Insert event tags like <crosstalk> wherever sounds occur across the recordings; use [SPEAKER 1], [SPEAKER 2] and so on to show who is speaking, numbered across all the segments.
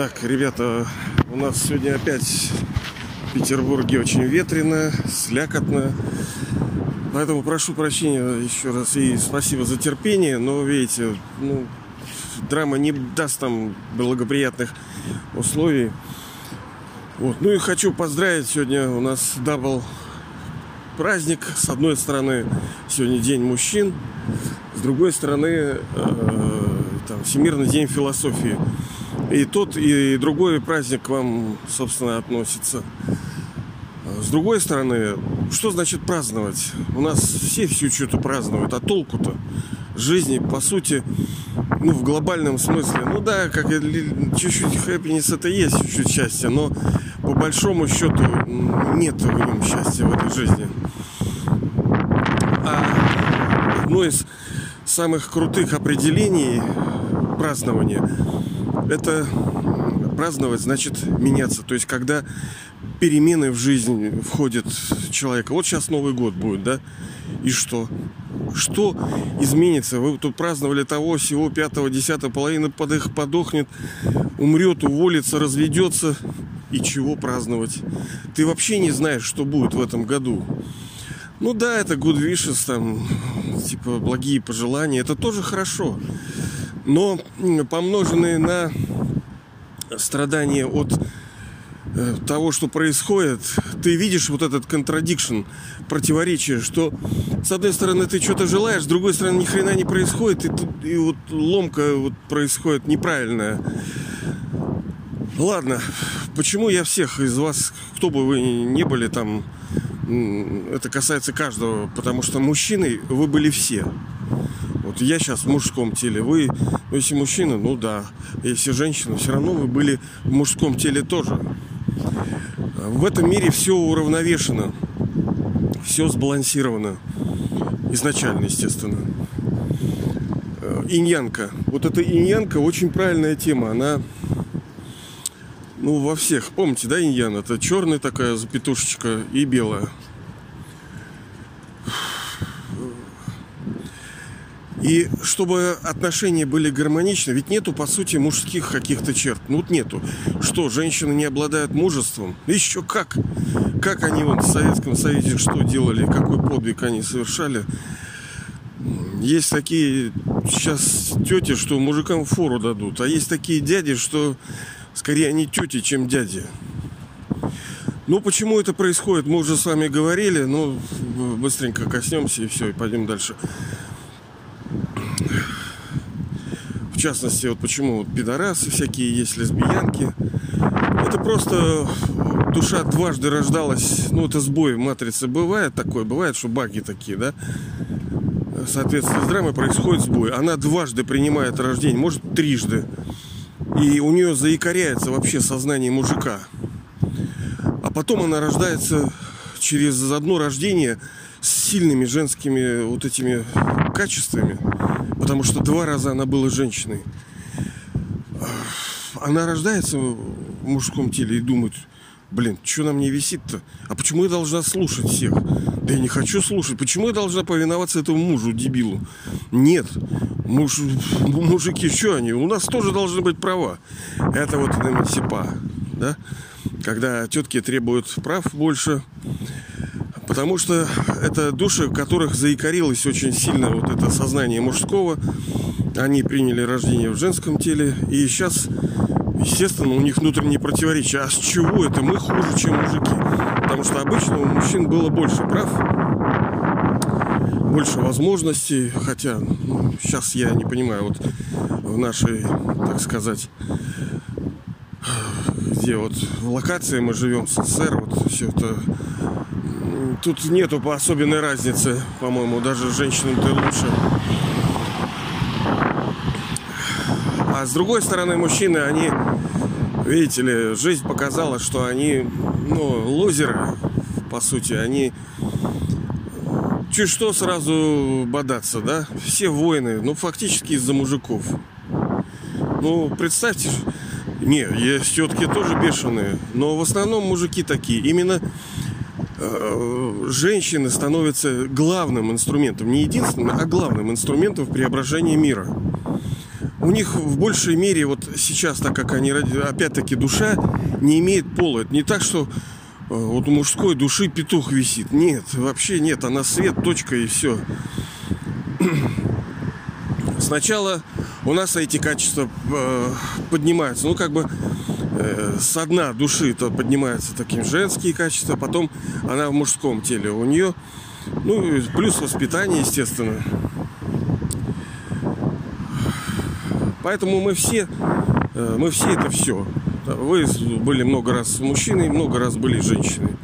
[SPEAKER 1] Так, ребята, у нас сегодня опять в Петербурге очень ветрено, слякотно. Поэтому прошу прощения еще раз и спасибо за терпение. Но видите, ну, драма не даст там благоприятных условий. Вот. Ну и хочу поздравить. Сегодня у нас double праздник. С одной стороны, сегодня День мужчин. С другой стороны, э, там, Всемирный день философии. И тот, и другой праздник к вам, собственно, относится. С другой стороны, что значит праздновать? У нас все все что-то празднуют, а толку-то? Жизни, по сути, ну, в глобальном смысле, ну да, как чуть-чуть хэппинес это есть, чуть-чуть счастья, но по большому счету нет в нем счастья в этой жизни. А одно из самых крутых определений празднования это праздновать значит меняться. То есть, когда перемены в жизнь входят человека. Вот сейчас Новый год будет, да? И что? Что изменится? Вы тут праздновали того, всего пятого, десятого, половина подох, подохнет, умрет, уволится, разведется. И чего праздновать? Ты вообще не знаешь, что будет в этом году. Ну да, это good wishes, там, типа, благие пожелания, это тоже хорошо. Но помноженные на страдания от э, того, что происходит, ты видишь вот этот контрадикшн, противоречие, что с одной стороны ты что-то желаешь, с другой стороны ни хрена не происходит, и, и вот ломка вот происходит неправильная. Ладно, почему я всех из вас, кто бы вы ни были там, это касается каждого, потому что мужчины вы были все. Вот я сейчас в мужском теле, вы, ну, если мужчина, ну да, если женщина, все равно вы были в мужском теле тоже. В этом мире все уравновешено, все сбалансировано. Изначально, естественно. Э, иньянка. Вот эта иньянка очень правильная тема. Она ну, во всех. Помните, да, иньян? Это черная такая запятушечка и белая. И чтобы отношения были гармоничны, ведь нету, по сути, мужских каких-то черт. Ну вот нету. Что, женщины не обладают мужеством? Еще как? Как они вот в Советском Союзе что делали? Какой подвиг они совершали? Есть такие сейчас тети, что мужикам фору дадут. А есть такие дяди, что скорее они тети, чем дяди. Ну, почему это происходит, мы уже с вами говорили, но быстренько коснемся и все, и пойдем дальше. В частности, вот почему вот пидорасы всякие есть, лесбиянки. Это просто душа дважды рождалась. Ну, это сбой в матрице бывает такое. Бывает, что баги такие, да? Соответственно, с драмой происходит сбой. Она дважды принимает рождение, может, трижды. И у нее заикаряется вообще сознание мужика. А потом она рождается через одно рождение с сильными женскими вот этими качествами, потому что два раза она была женщиной. Она рождается в мужском теле и думает, блин, что на мне висит-то? А почему я должна слушать всех? Да я не хочу слушать. Почему я должна повиноваться этому мужу, дебилу? Нет. Муж, мужики, что они? У нас тоже должны быть права. Это вот эмансипа, да? Когда тетки требуют прав больше, Потому что это души, в которых заикарилось очень сильно вот это сознание мужского. Они приняли рождение в женском теле. И сейчас, естественно, у них внутренние противоречия. А с чего это мы хуже, чем мужики? Потому что обычно у мужчин было больше прав, больше возможностей. Хотя ну, сейчас я не понимаю, вот в нашей, так сказать, где вот в локации мы живем, СССР, вот все это тут нету по особенной разницы, по-моему, даже женщинам-то лучше. А с другой стороны, мужчины, они, видите ли, жизнь показала, что они, ну, лузеры, по сути, они чуть что сразу бодаться, да? Все воины, ну, фактически из-за мужиков. Ну, представьте, не, есть все-таки тоже бешеные, но в основном мужики такие. Именно женщины становятся главным инструментом, не единственным, а главным инструментом в преображении мира. у них в большей мере вот сейчас, так как они, опять-таки, душа не имеет пола. Это не так, что э, вот у мужской души петух висит. Нет, вообще нет. Она свет, точка и все. Сначала у нас эти качества э, поднимаются. Ну, как бы э, с дна души то поднимаются такие женские качества, потом она в мужском теле. У нее, ну, плюс воспитание, естественно. Поэтому мы все, э, мы все это все. Вы были много раз мужчиной, много раз были женщиной.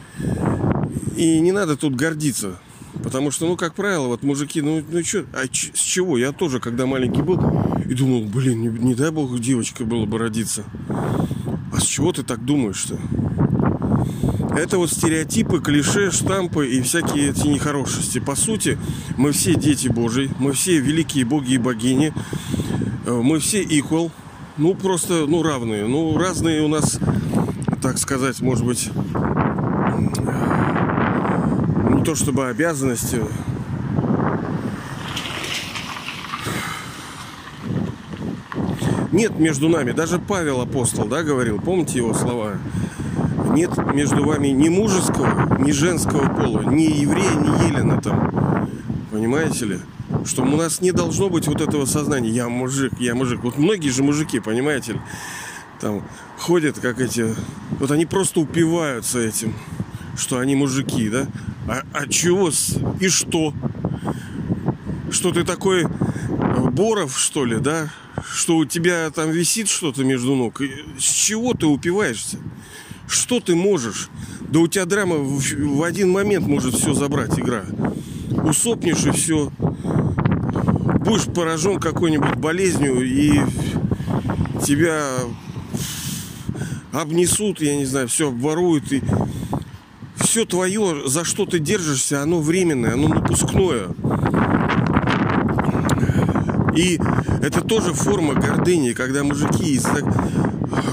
[SPEAKER 1] И не надо тут гордиться. Потому что, ну, как правило, вот мужики, ну, ну что, а ч- с чего? Я тоже, когда маленький был, и думал, блин, не, не дай бог девочкой было бы родиться. А с чего ты так думаешь-то? Это вот стереотипы, клише, штампы и всякие эти нехорошести. По сути, мы все дети Божьи, мы все великие боги и богини. Э, мы все equal, ну просто, ну равные, ну разные у нас, так сказать, может быть, не то чтобы обязанности. Нет между нами, даже Павел апостол, да, говорил, помните его слова? Нет между вами ни мужеского, ни женского пола, ни еврея, ни елена там. Понимаете ли? что у нас не должно быть вот этого сознания. Я мужик, я мужик. Вот многие же мужики, понимаете ли, там ходят как эти... Вот они просто упиваются этим, что они мужики, да? А, а чего? И что? Что ты такой э, Боров, что ли, да? Что у тебя там висит что-то между ног? С чего ты упиваешься? Что ты можешь? Да у тебя драма в, в один момент может все забрать игра. Усопнешь и все будешь поражен какой-нибудь болезнью и тебя обнесут, я не знаю, все обворуют и все твое, за что ты держишься, оно временное, оно напускное. И это тоже форма гордыни, когда мужики из так...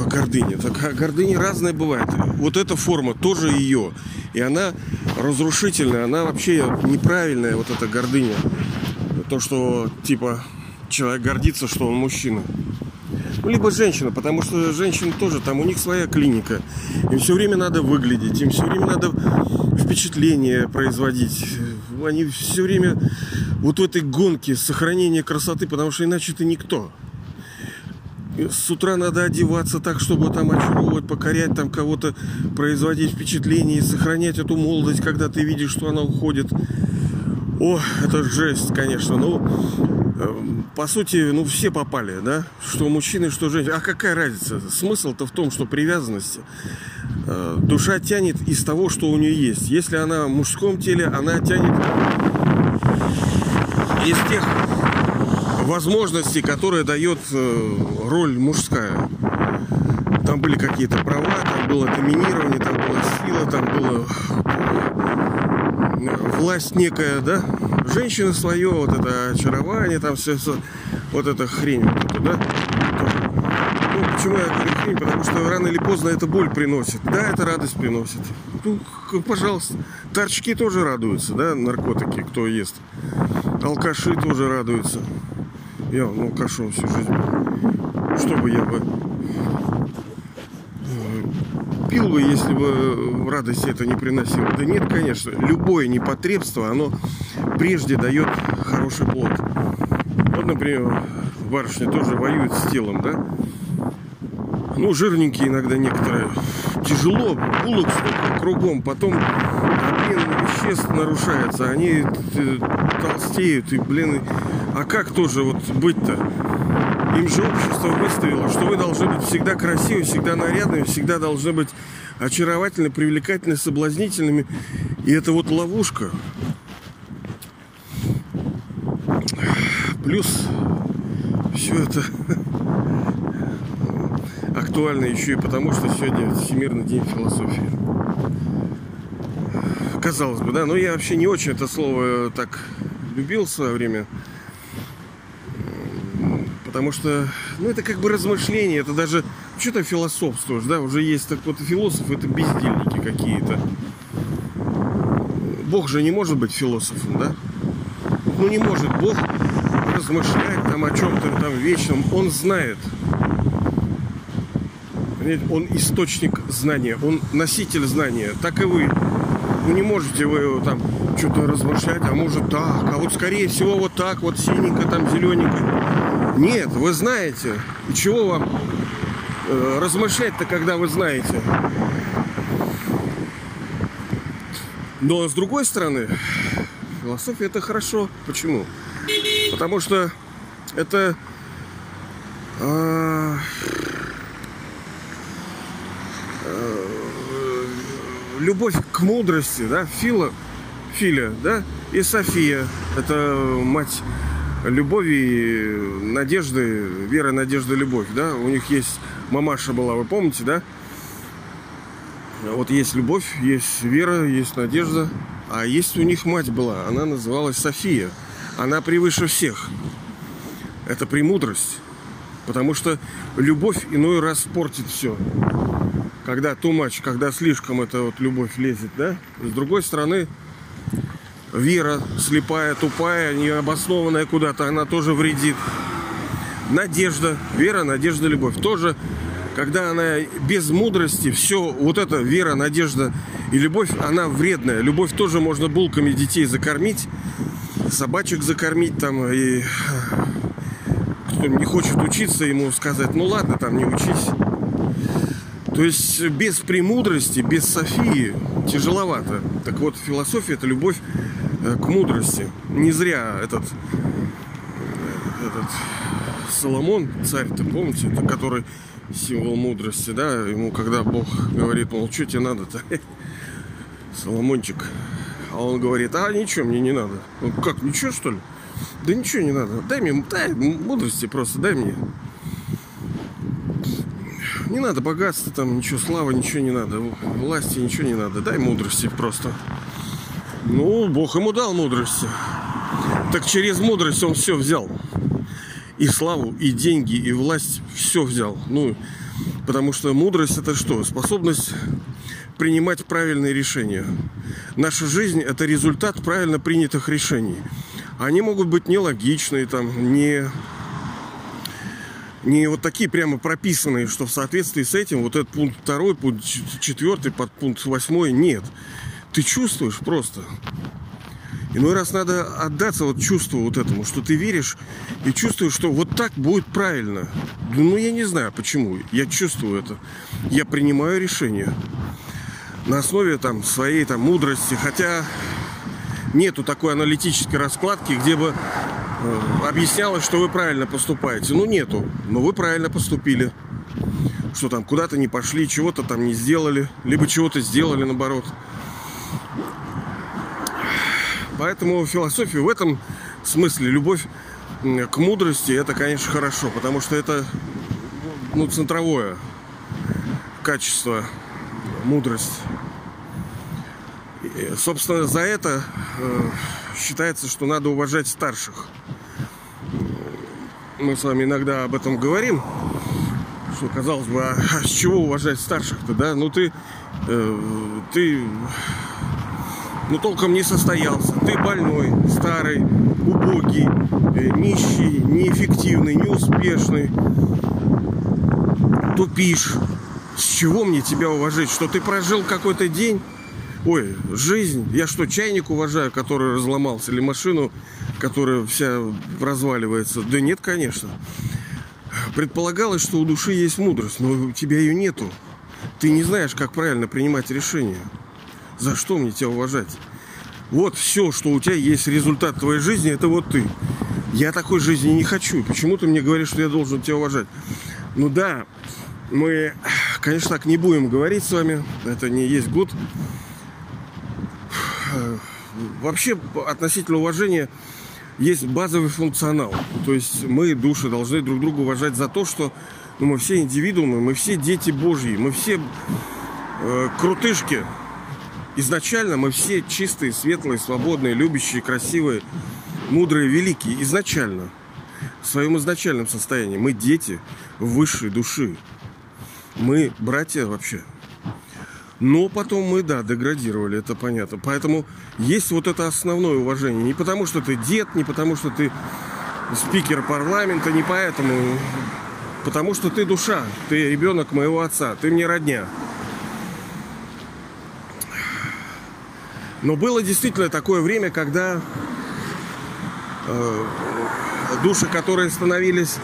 [SPEAKER 1] гордыни. Так, а гордыня разная бывает. Вот эта форма тоже ее. И она разрушительная, она вообще неправильная, вот эта гордыня то, что типа человек гордится, что он мужчина. Ну, либо женщина, потому что женщины тоже, там у них своя клиника. Им все время надо выглядеть, им все время надо впечатление производить. Они все время вот в этой гонке сохранения красоты, потому что иначе ты никто. С утра надо одеваться так, чтобы там очаровывать, покорять там кого-то, производить впечатление и сохранять эту молодость, когда ты видишь, что она уходит. О, это жесть, конечно. Ну, эм, по сути, ну, все попали, да? Что мужчины, что женщины. А какая разница? Смысл-то в том, что привязанность. Э, душа тянет из того, что у нее есть. Если она в мужском теле, она тянет из тех возможностей, которые дает э, роль мужская. Там были какие-то права, там было доминирование, там была сила, там было власть некая, да, женщина свое, вот это очарование, там все, все вот эта хрень, да. Ну, почему я говорю хрень? Потому что рано или поздно это боль приносит. Да, это радость приносит. Ну, пожалуйста. Торчки тоже радуются, да, наркотики, кто ест. Алкаши тоже радуются. Я, ну, алкашом всю жизнь. Что бы я бы пил бы, если бы радости это не приносило? Да нет, конечно. Любое непотребство, оно прежде дает хороший плод. Вот, например, барышня тоже воюет с телом, да? Ну, жирненькие иногда некоторые. Тяжело, булок кругом. Потом обмен веществ нарушается. Они э, толстеют. И, блин, а как тоже вот быть-то? Им же общество выставило, что вы должны быть всегда красивы, всегда нарядными, всегда должны быть очаровательны, привлекательны, соблазнительными. И это вот ловушка. Плюс все это актуально еще и потому, что сегодня Всемирный день философии. Казалось бы, да, но я вообще не очень это слово так любил в свое время. Потому что, ну, это как бы размышление, это даже, что то философствуешь, да, уже есть так вот философы, это бездельники какие-то. Бог же не может быть философом, да? Ну, не может Бог размышлять там о чем-то там вечном. Он знает. Он источник знания, он носитель знания. Так и вы. Вы не можете вы там что-то размышлять, а может так, а вот скорее всего вот так, вот синенько, там зелененько. Нет, вы знаете. И чего вам э, размышлять-то, когда вы знаете? Но с другой стороны, философия это хорошо. Почему? Потому что это э, э, любовь к мудрости, да, Фила, Филя, да, и София, это мать любови, надежды, вера, надежда, любовь, да, у них есть мамаша была, вы помните, да? Вот есть любовь, есть вера, есть надежда. А есть у них мать была, она называлась София. Она превыше всех. Это премудрость. Потому что любовь иной раз портит все. Когда тумач, когда слишком эта вот любовь лезет, да? С другой стороны, вера слепая, тупая, необоснованная куда-то, она тоже вредит. Надежда, вера, надежда, любовь тоже когда она без мудрости, все, вот эта вера, надежда и любовь, она вредная. Любовь тоже можно булками детей закормить, собачек закормить там, и кто не хочет учиться, ему сказать, ну ладно, там не учись. То есть без премудрости, без Софии тяжеловато. Так вот, философия – это любовь э, к мудрости. Не зря этот, этот Соломон, царь, ты помните, это который символ мудрости, да, ему когда Бог говорит, мол, что тебе надо-то, <laughs> Соломончик, а он говорит, а ничего мне не надо. Ну как, ничего что ли? Да ничего не надо. Дай мне, дай мудрости просто, дай мне. Не надо богатства, там ничего, славы, ничего не надо. Власти ничего не надо. Дай мудрости просто. Ну, Бог ему дал мудрости. Так через мудрость он все взял и славу, и деньги, и власть все взял. Ну, потому что мудрость это что? Способность принимать правильные решения. Наша жизнь это результат правильно принятых решений. Они могут быть нелогичные, там, не, не вот такие прямо прописанные, что в соответствии с этим вот этот пункт второй, пункт четвертый, под пункт восьмой, нет. Ты чувствуешь просто. Иной раз надо отдаться вот чувству вот этому, что ты веришь и чувствуешь, что вот так будет правильно. Ну, я не знаю почему. Я чувствую это. Я принимаю решение на основе там своей там мудрости. Хотя нету такой аналитической раскладки, где бы э, объяснялось, что вы правильно поступаете. Ну, нету. Но вы правильно поступили. Что там, куда-то не пошли, чего-то там не сделали. Либо чего-то сделали, наоборот. Поэтому философия в этом смысле, любовь к мудрости, это, конечно, хорошо, потому что это ну, центровое качество мудрость. Собственно, за это э, считается, что надо уважать старших. Мы с вами иногда об этом говорим, что казалось бы, а, а с чего уважать старших-то, да? Ну ты, э, ты но толком не состоялся. Ты больной, старый, убогий, э, нищий, неэффективный, неуспешный, тупишь. С чего мне тебя уважать? Что ты прожил какой-то день? Ой, жизнь. Я что, чайник уважаю, который разломался? Или машину, которая вся разваливается? Да нет, конечно. Предполагалось, что у души есть мудрость, но у тебя ее нету. Ты не знаешь, как правильно принимать решения. За что мне тебя уважать? Вот все, что у тебя есть результат твоей жизни, это вот ты. Я такой жизни не хочу. Почему ты мне говоришь, что я должен тебя уважать? Ну да, мы, конечно, так не будем говорить с вами. Это не есть год. Вообще, относительно уважения есть базовый функционал. То есть мы, души, должны друг друга уважать за то, что ну, мы все индивидуумы, мы все дети Божьи, мы все э, крутышки, Изначально мы все чистые, светлые, свободные, любящие, красивые, мудрые, великие. Изначально. В своем изначальном состоянии. Мы дети высшей души. Мы братья вообще. Но потом мы, да, деградировали, это понятно. Поэтому есть вот это основное уважение. Не потому, что ты дед, не потому, что ты спикер парламента, не поэтому. Потому что ты душа, ты ребенок моего отца, ты мне родня. Но было действительно такое время, когда э, души, которые становились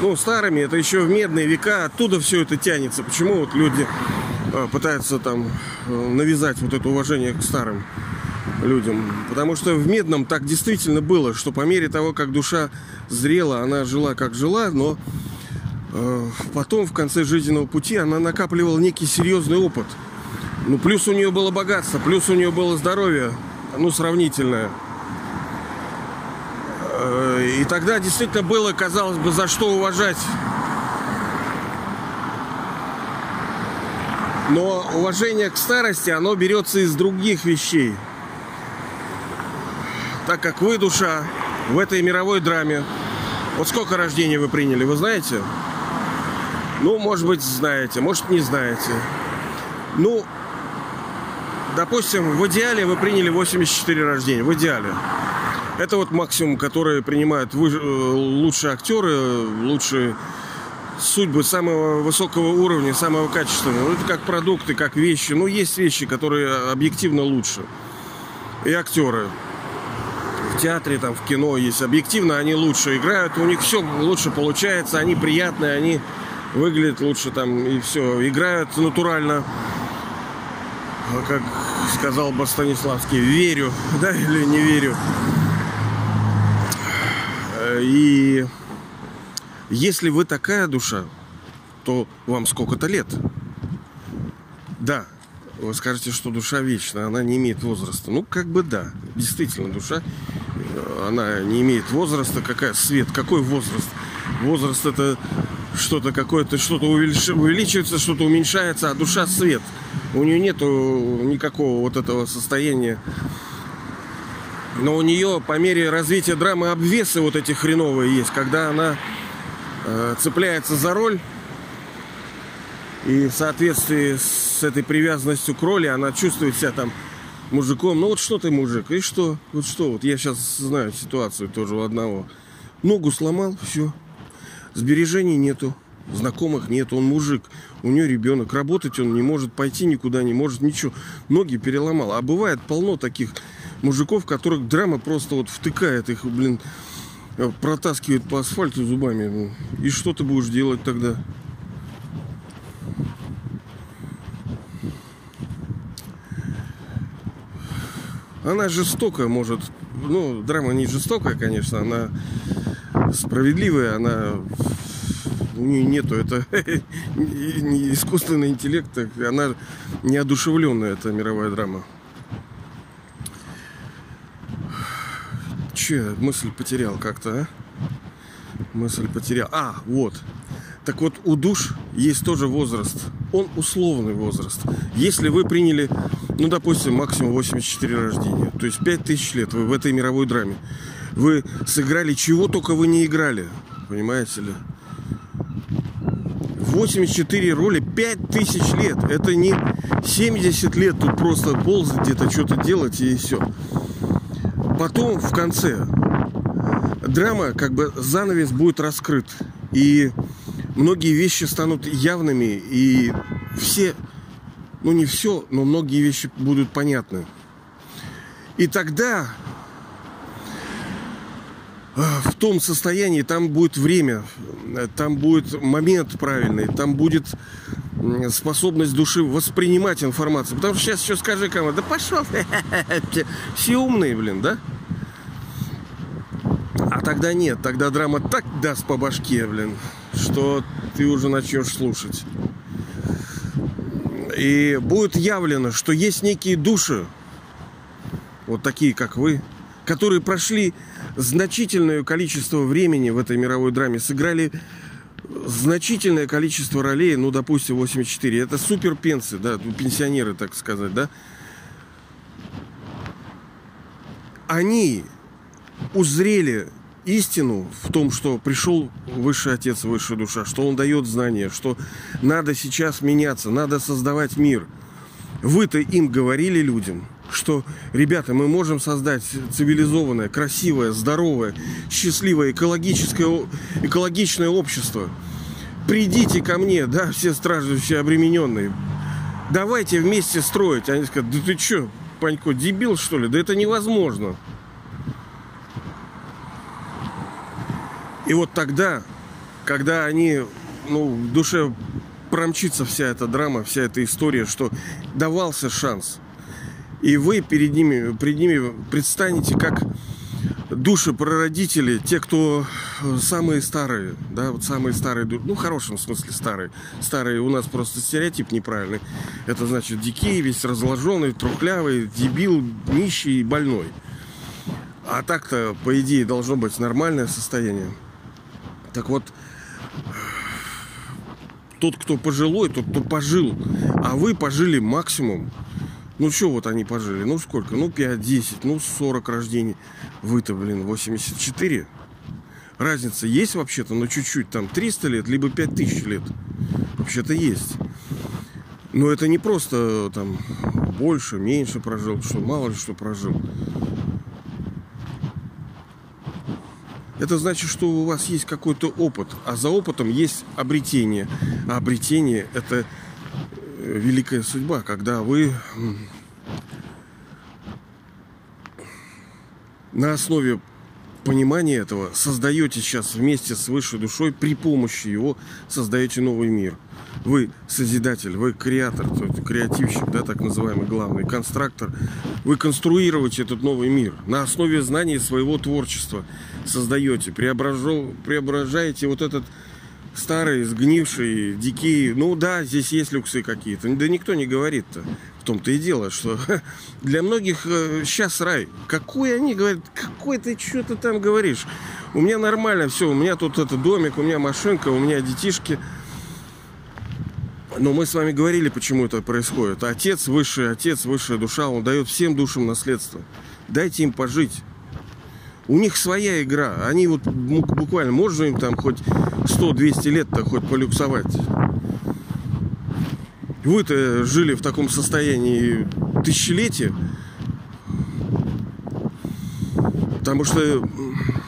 [SPEAKER 1] ну, старыми, это еще в медные века, оттуда все это тянется. Почему вот люди э, пытаются там э, навязать вот это уважение к старым людям? Потому что в медном так действительно было, что по мере того, как душа зрела, она жила как жила, но э, потом в конце жизненного пути она накапливала некий серьезный опыт. Ну, плюс у нее было богатство, плюс у нее было здоровье, ну, сравнительное. И тогда действительно было, казалось бы, за что уважать. Но уважение к старости, оно берется из других вещей. Так как вы, душа, в этой мировой драме. Вот сколько рождений вы приняли, вы знаете? Ну, может быть, знаете, может, не знаете. Ну, допустим, в идеале вы приняли 84 рождения. В идеале. Это вот максимум, который принимают вы, э, лучшие актеры, лучшие судьбы самого высокого уровня, самого качественного. Это как продукты, как вещи. Ну, есть вещи, которые объективно лучше. И актеры. В театре, там, в кино есть. Объективно они лучше играют, у них все лучше получается, они приятные, они выглядят лучше там и все. Играют натурально. Как сказал бы Станиславский, верю, <laughs> да, или не верю. И если вы такая душа, то вам сколько-то лет. Да, вы скажете, что душа вечна, она не имеет возраста. Ну, как бы да, действительно, душа, она не имеет возраста. Какая свет, какой возраст? Возраст это что-то какое-то, что-то увеличивается, что-то уменьшается, а душа свет. У нее нету никакого вот этого состояния но у нее по мере развития драмы обвесы вот эти хреновые есть, когда она э, цепляется за роль. И в соответствии с этой привязанностью к роли она чувствует себя там мужиком. Ну вот что ты мужик? И что? Вот что? Вот я сейчас знаю ситуацию тоже у одного. Ногу сломал, все. Сбережений нету. Знакомых нет, он мужик, у нее ребенок, работать он не может, пойти никуда не может, ничего. Ноги переломал. А бывает полно таких мужиков, которых драма просто вот втыкает их, блин, протаскивает по асфальту зубами. И что ты будешь делать тогда? Она жестокая, может. Ну, драма не жестокая, конечно, она справедливая, она у нее нету это <laughs> не искусственный интеллект, она неодушевленная, эта мировая драма. Че, мысль потерял как-то, а? Мысль потерял. А, вот. Так вот, у душ есть тоже возраст. Он условный возраст. Если вы приняли, ну, допустим, максимум 84 рождения, то есть 5000 лет вы в этой мировой драме, вы сыграли чего только вы не играли, понимаете ли? 84 роли 5000 лет. Это не 70 лет тут просто ползать где-то, что-то делать и все. Потом в конце драма, как бы занавес будет раскрыт. И многие вещи станут явными. И все, ну не все, но многие вещи будут понятны. И тогда э, в том состоянии там будет время, там будет момент правильный, там будет способность души воспринимать информацию. Потому что сейчас еще скажи кому, да пошел <laughs> все умные, блин, да? А тогда нет, тогда драма так даст по башке, блин, что ты уже начнешь слушать. И будет явлено, что есть некие души, вот такие, как вы, которые прошли значительное количество времени в этой мировой драме, сыграли значительное количество ролей, ну, допустим, 84. Это супер пенсы, да, пенсионеры, так сказать, да. Они узрели истину в том, что пришел высший отец, высшая душа, что он дает знания, что надо сейчас меняться, надо создавать мир. Вы-то им говорили людям, что ребята, мы можем создать цивилизованное, красивое, здоровое, счастливое, экологическое, экологичное общество. Придите ко мне, да, все страждущие, обремененные. Давайте вместе строить. Они скажут, да ты что, Панько, дебил что ли? Да это невозможно. И вот тогда, когда они, ну, в душе промчится вся эта драма, вся эта история, что давался шанс. И вы перед ними, перед ними предстанете как души прародители, те, кто самые старые, да, вот самые старые, ну, в хорошем смысле старые. Старые у нас просто стереотип неправильный. Это значит дикий, весь разложенный, трухлявый, дебил, нищий больной. А так-то, по идее, должно быть нормальное состояние. Так вот, тот, кто пожилой, тот, кто пожил, а вы пожили максимум. Ну, что вот они пожили? Ну, сколько? Ну, 5, 10, ну, 40 рождений. Вы-то, блин, 84. Разница есть вообще-то, но чуть-чуть, там, 300 лет, либо 5000 лет. Вообще-то есть. Но это не просто, там, больше, меньше прожил, что мало ли что прожил. Это значит, что у вас есть какой-то опыт, а за опытом есть обретение. А обретение – это великая судьба, когда вы на основе понимания этого создаете сейчас вместе с высшей душой, при помощи его создаете новый мир. Вы созидатель, вы креатор, креативщик, да, так называемый главный, конструктор. Вы конструируете этот новый мир на основе знаний своего творчества. Создаете, преображаете вот этот старый, сгнивший, дикий. Ну да, здесь есть люксы какие-то. Да никто не говорит-то. В том-то и дело, что <laughs> для многих сейчас э, рай. Какой они говорят, какой ты что-то там говоришь? У меня нормально все, у меня тут это домик, у меня машинка, у меня детишки. Но мы с вами говорили, почему это происходит. Отец, высший отец, высшая душа, он дает всем душам наследство. Дайте им пожить. У них своя игра. Они вот буквально, можно им там хоть 100-200 лет-то хоть полюксовать. Вы-то жили в таком состоянии тысячелетия. Потому что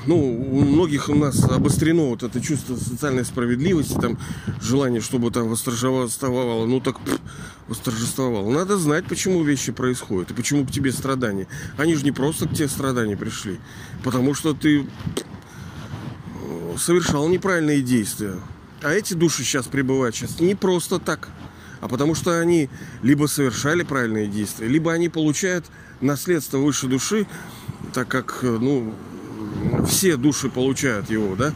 [SPEAKER 1] ну, у многих у нас обострено вот это чувство социальной справедливости, там, желание, чтобы там восторжествовало, ну так пфф, восторжествовало. Надо знать, почему вещи происходят и почему к тебе страдания. Они же не просто к тебе страдания пришли, потому что ты совершал неправильные действия. А эти души сейчас пребывают сейчас не просто так, а потому что они либо совершали правильные действия, либо они получают наследство выше души, так как, ну, все души получают его, да?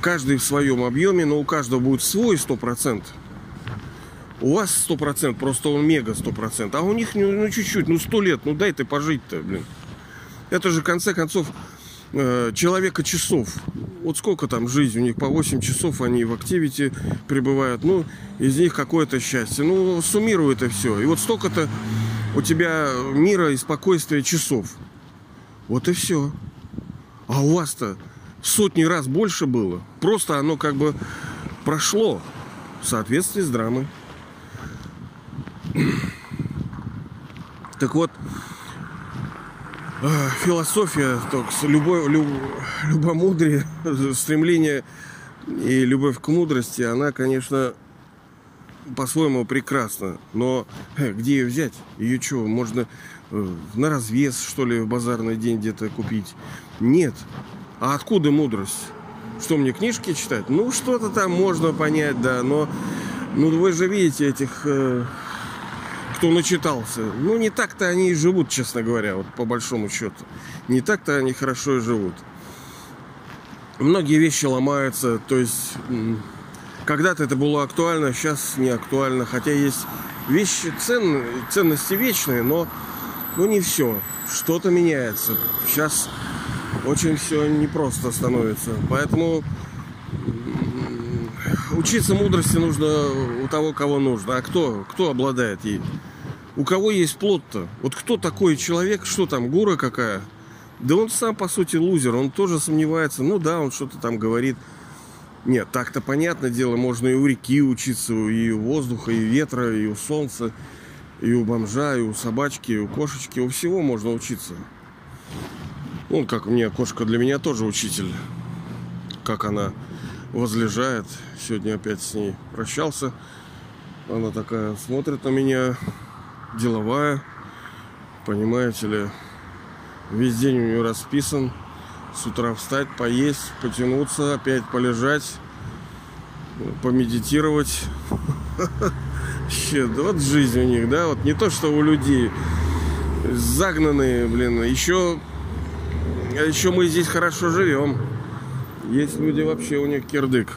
[SPEAKER 1] Каждый в своем объеме, но у каждого будет свой 100%. У вас 100%, просто он мега 100%. А у них ну, ну чуть-чуть, ну 100 лет, ну дай ты пожить-то, блин. Это же, в конце концов, э, человека часов. Вот сколько там жизнь у них, по 8 часов они в активите пребывают. Ну, из них какое-то счастье. Ну, суммирует это все. И вот столько-то у тебя мира и спокойствия часов. Вот и все. А у вас-то сотни раз больше было. Просто оно как бы прошло в соответствии с драмой. <clears throat> Так вот, э, философия, любое, люб, любомудрие, <laughs> стремление и любовь к мудрости, она, конечно, по-своему прекрасна. Но э, где ее взять? Ее что, можно на развес, что ли, в базарный день где-то купить? Нет. А откуда мудрость? Что мне книжки читать? Ну, что-то там можно понять, да, но ну вы же видите этих, э, кто начитался. Ну, не так-то они и живут, честно говоря, вот по большому счету. Не так-то они хорошо и живут. Многие вещи ломаются, то есть когда-то это было актуально, сейчас не актуально. Хотя есть вещи ценные, ценности вечные, но ну не все. Что-то меняется. Сейчас очень все непросто становится. Поэтому учиться мудрости нужно у того, кого нужно. А кто, кто обладает ей? У кого есть плод-то? Вот кто такой человек, что там, гура какая? Да он сам, по сути, лузер. Он тоже сомневается. Ну да, он что-то там говорит. Нет, так-то понятное дело, можно и у реки учиться, и у воздуха, и ветра, и у солнца. И у бомжа, и у собачки, и у кошечки, у всего можно учиться. Ну, как мне, кошка для меня тоже учитель. Как она возлежает. Сегодня опять с ней прощался. Она такая смотрит на меня, деловая. Понимаете ли, весь день у нее расписан. С утра встать, поесть, потянуться, опять полежать, помедитировать. <laughs> Вообще, вот жизнь у них, да, вот не то, что у людей загнанные, блин, еще, еще мы здесь хорошо живем. Есть люди вообще, у них кирдык.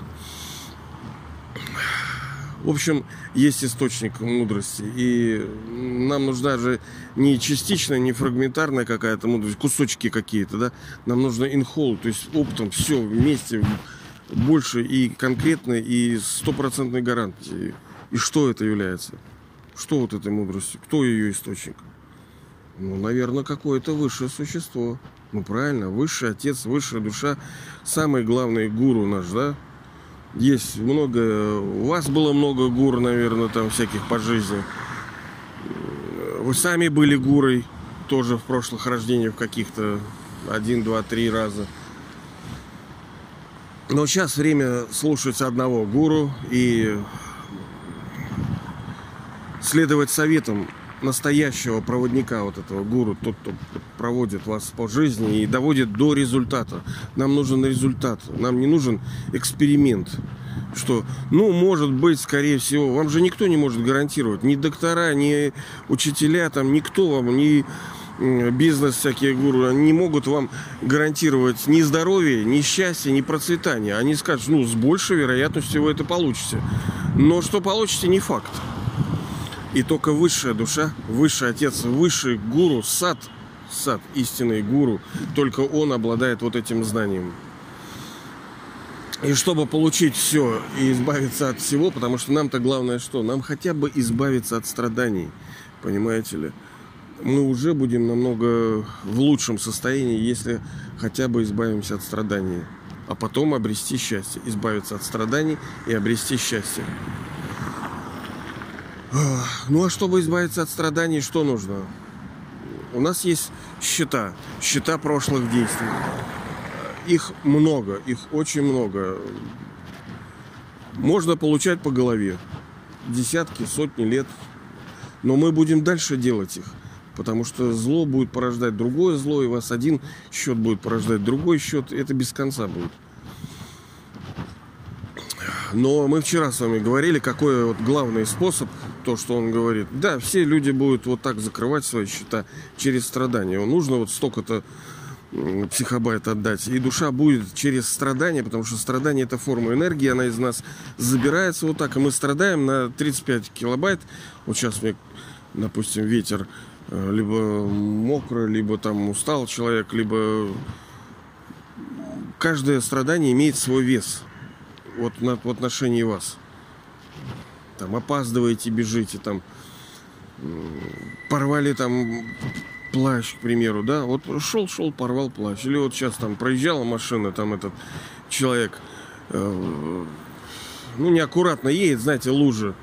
[SPEAKER 1] В общем, есть источник мудрости. И нам нужна же не частичная, не фрагментарная какая-то мудрость, кусочки какие-то, да. Нам нужно инхол, то есть оптом все вместе больше и конкретной, и стопроцентной гарантии. И что это является? Что вот этой мудростью? Кто ее источник? Ну, наверное, какое-то высшее существо. Ну, правильно, высший отец, высшая душа. Самый главный гуру наш, да? Есть много... У вас было много гур, наверное, там всяких по жизни. Вы сами были гурой тоже в прошлых рождениях каких-то один, два, три раза. Но сейчас время слушать одного гуру и следовать советам настоящего проводника вот этого гуру, тот, кто проводит вас по жизни и доводит до результата. Нам нужен результат, нам не нужен эксперимент. Что, ну, может быть, скорее всего, вам же никто не может гарантировать, ни доктора, ни учителя, там, никто вам, ни бизнес всякие гуру, они не могут вам гарантировать ни здоровье, ни счастье, ни процветание. Они скажут, ну, с большей вероятностью вы это получите. Но что получите, не факт. И только высшая душа, высший отец, высший гуру, сад, сад, истинный гуру, только он обладает вот этим знанием. И чтобы получить все и избавиться от всего, потому что нам-то главное что? Нам хотя бы избавиться от страданий, понимаете ли? Мы уже будем намного в лучшем состоянии, если хотя бы избавимся от страданий. А потом обрести счастье, избавиться от страданий и обрести счастье. Ну а чтобы избавиться от страданий, что нужно? У нас есть счета, счета прошлых действий. Их много, их очень много. Можно получать по голове десятки, сотни лет. Но мы будем дальше делать их. Потому что зло будет порождать другое зло, и вас один счет будет порождать другой счет. Это без конца будет. Но мы вчера с вами говорили, какой вот главный способ, то, что он говорит. Да, все люди будут вот так закрывать свои счета через страдания. Нужно вот столько-то психобайт отдать. И душа будет через страдания, потому что страдание это форма энергии, она из нас забирается вот так, и мы страдаем на 35 килобайт. Вот сейчас мне, допустим, ветер э, либо мокрый, либо там устал человек, либо каждое страдание имеет свой вес вот в отношении вас. Там опаздываете, бежите, там порвали там плащ, к примеру, да, вот шел, шел, порвал плащ. Или вот сейчас там проезжала машина, там этот человек, э, ну, неаккуратно едет, знаете, лужа.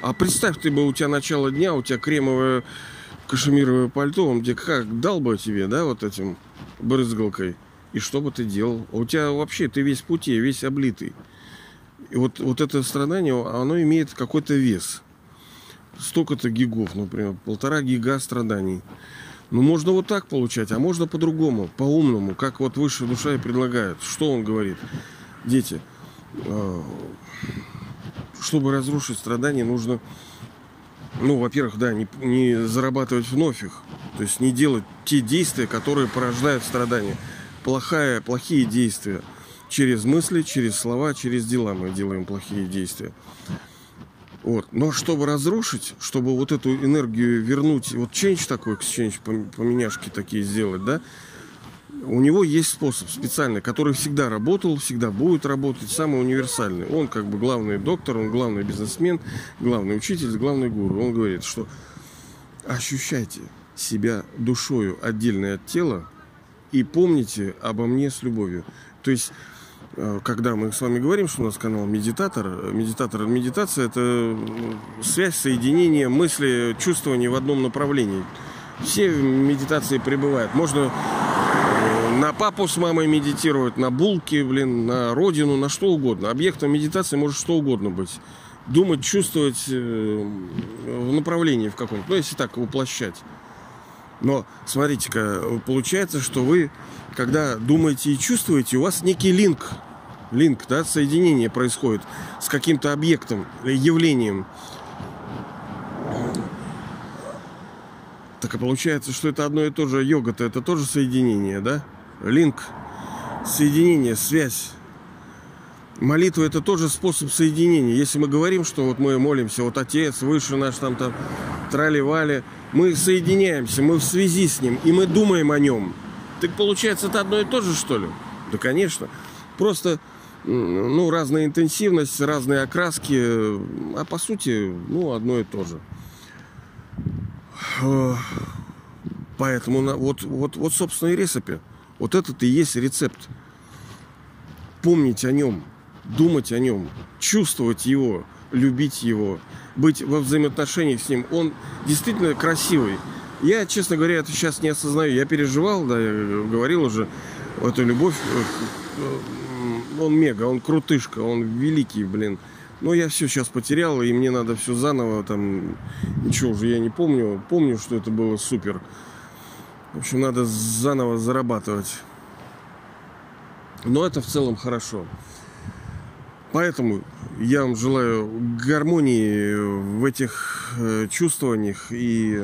[SPEAKER 1] А представь, ты бы у тебя начало дня, у тебя кремовое кашемировое пальто, он тебе как дал бы тебе, да, вот этим брызгалкой. И что бы ты делал? А у тебя вообще, ты весь пути, весь облитый. И вот, вот это страдание, оно имеет какой-то вес. Столько-то гигов, например, полтора гига страданий. Ну, можно вот так получать, а можно по-другому, по-умному, как вот высшая душа и предлагает. Что он говорит? Дети, а, чтобы разрушить страдания, нужно, ну, во-первых, да, не, не зарабатывать вновь их. То есть не делать те действия, которые порождают страдания. Плохая, плохие действия – через мысли, через слова, через дела мы делаем плохие действия. Вот. Но чтобы разрушить, чтобы вот эту энергию вернуть, вот change такой, change, поменяшки такие сделать, да, у него есть способ специальный, который всегда работал, всегда будет работать, самый универсальный. Он как бы главный доктор, он главный бизнесмен, главный учитель, главный гуру. Он говорит, что ощущайте себя душою отдельной от тела и помните обо мне с любовью. То есть когда мы с вами говорим, что у нас канал медитатор, медитатор, медитация это связь, соединение мысли, чувствования в одном направлении. Все медитации пребывают. Можно э, на папу с мамой медитировать, на булки, блин, на родину, на что угодно. Объектом медитации может что угодно быть. Думать, чувствовать э, в направлении в каком-то. Ну, если так уплощать. Но, смотрите-ка, получается, что вы, когда думаете и чувствуете, у вас некий линк, линк, да, соединение происходит с каким-то объектом, явлением. Так и получается, что это одно и то же йога-то, это тоже соединение, да? Линк, соединение, связь. Молитва это тоже способ соединения. Если мы говорим, что вот мы молимся, вот Отец, Выше наш там, там трали-вали, мы соединяемся, мы в связи с Ним, и мы думаем о Нем. Так получается, это одно и то же, что ли? Да, конечно. Просто, ну, разная интенсивность, разные окраски, а по сути, ну, одно и то же. Поэтому вот, вот, вот собственно, и рецепт. Вот этот и есть рецепт. Помнить о нем, думать о нем, чувствовать его, любить его, быть во взаимоотношениях с ним. Он действительно красивый. Я, честно говоря, это сейчас не осознаю. Я переживал, да, я говорил уже, эту любовь. Он мега, он крутышка, он великий, блин. Но я все сейчас потерял, и мне надо все заново, там, ничего уже я не помню. Помню, что это было супер. В общем, надо заново зарабатывать. Но это в целом хорошо. Поэтому я вам желаю гармонии в этих э, чувствованиях. И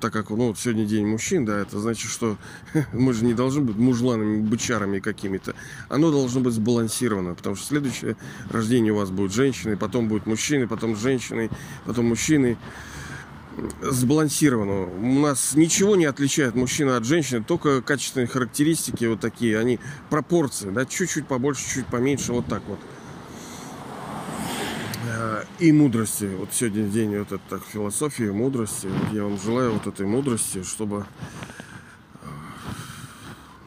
[SPEAKER 1] так как ну, вот сегодня день мужчин, да, это значит, что <laughs> мы же не должны быть мужланами, бычарами какими-то. Оно должно быть сбалансировано, потому что следующее рождение у вас будет женщины, потом будет мужчины, потом женщины, потом мужчины сбалансировано. У нас ничего не отличает мужчина от женщины, только качественные характеристики вот такие, они пропорции, да, чуть-чуть побольше, чуть поменьше, вот так вот и мудрости. Вот сегодня день вот это так, философии, мудрости. Вот я вам желаю вот этой мудрости, чтобы... Э,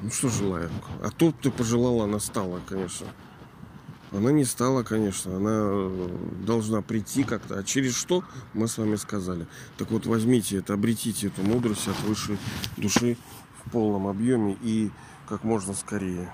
[SPEAKER 1] ну что желаю? А тут ты пожелала, она стала, конечно. Она не стала, конечно. Она э, должна прийти как-то. А через что, мы с вами сказали. Так вот, возьмите это, обретите эту мудрость от высшей души в полном объеме и как можно скорее.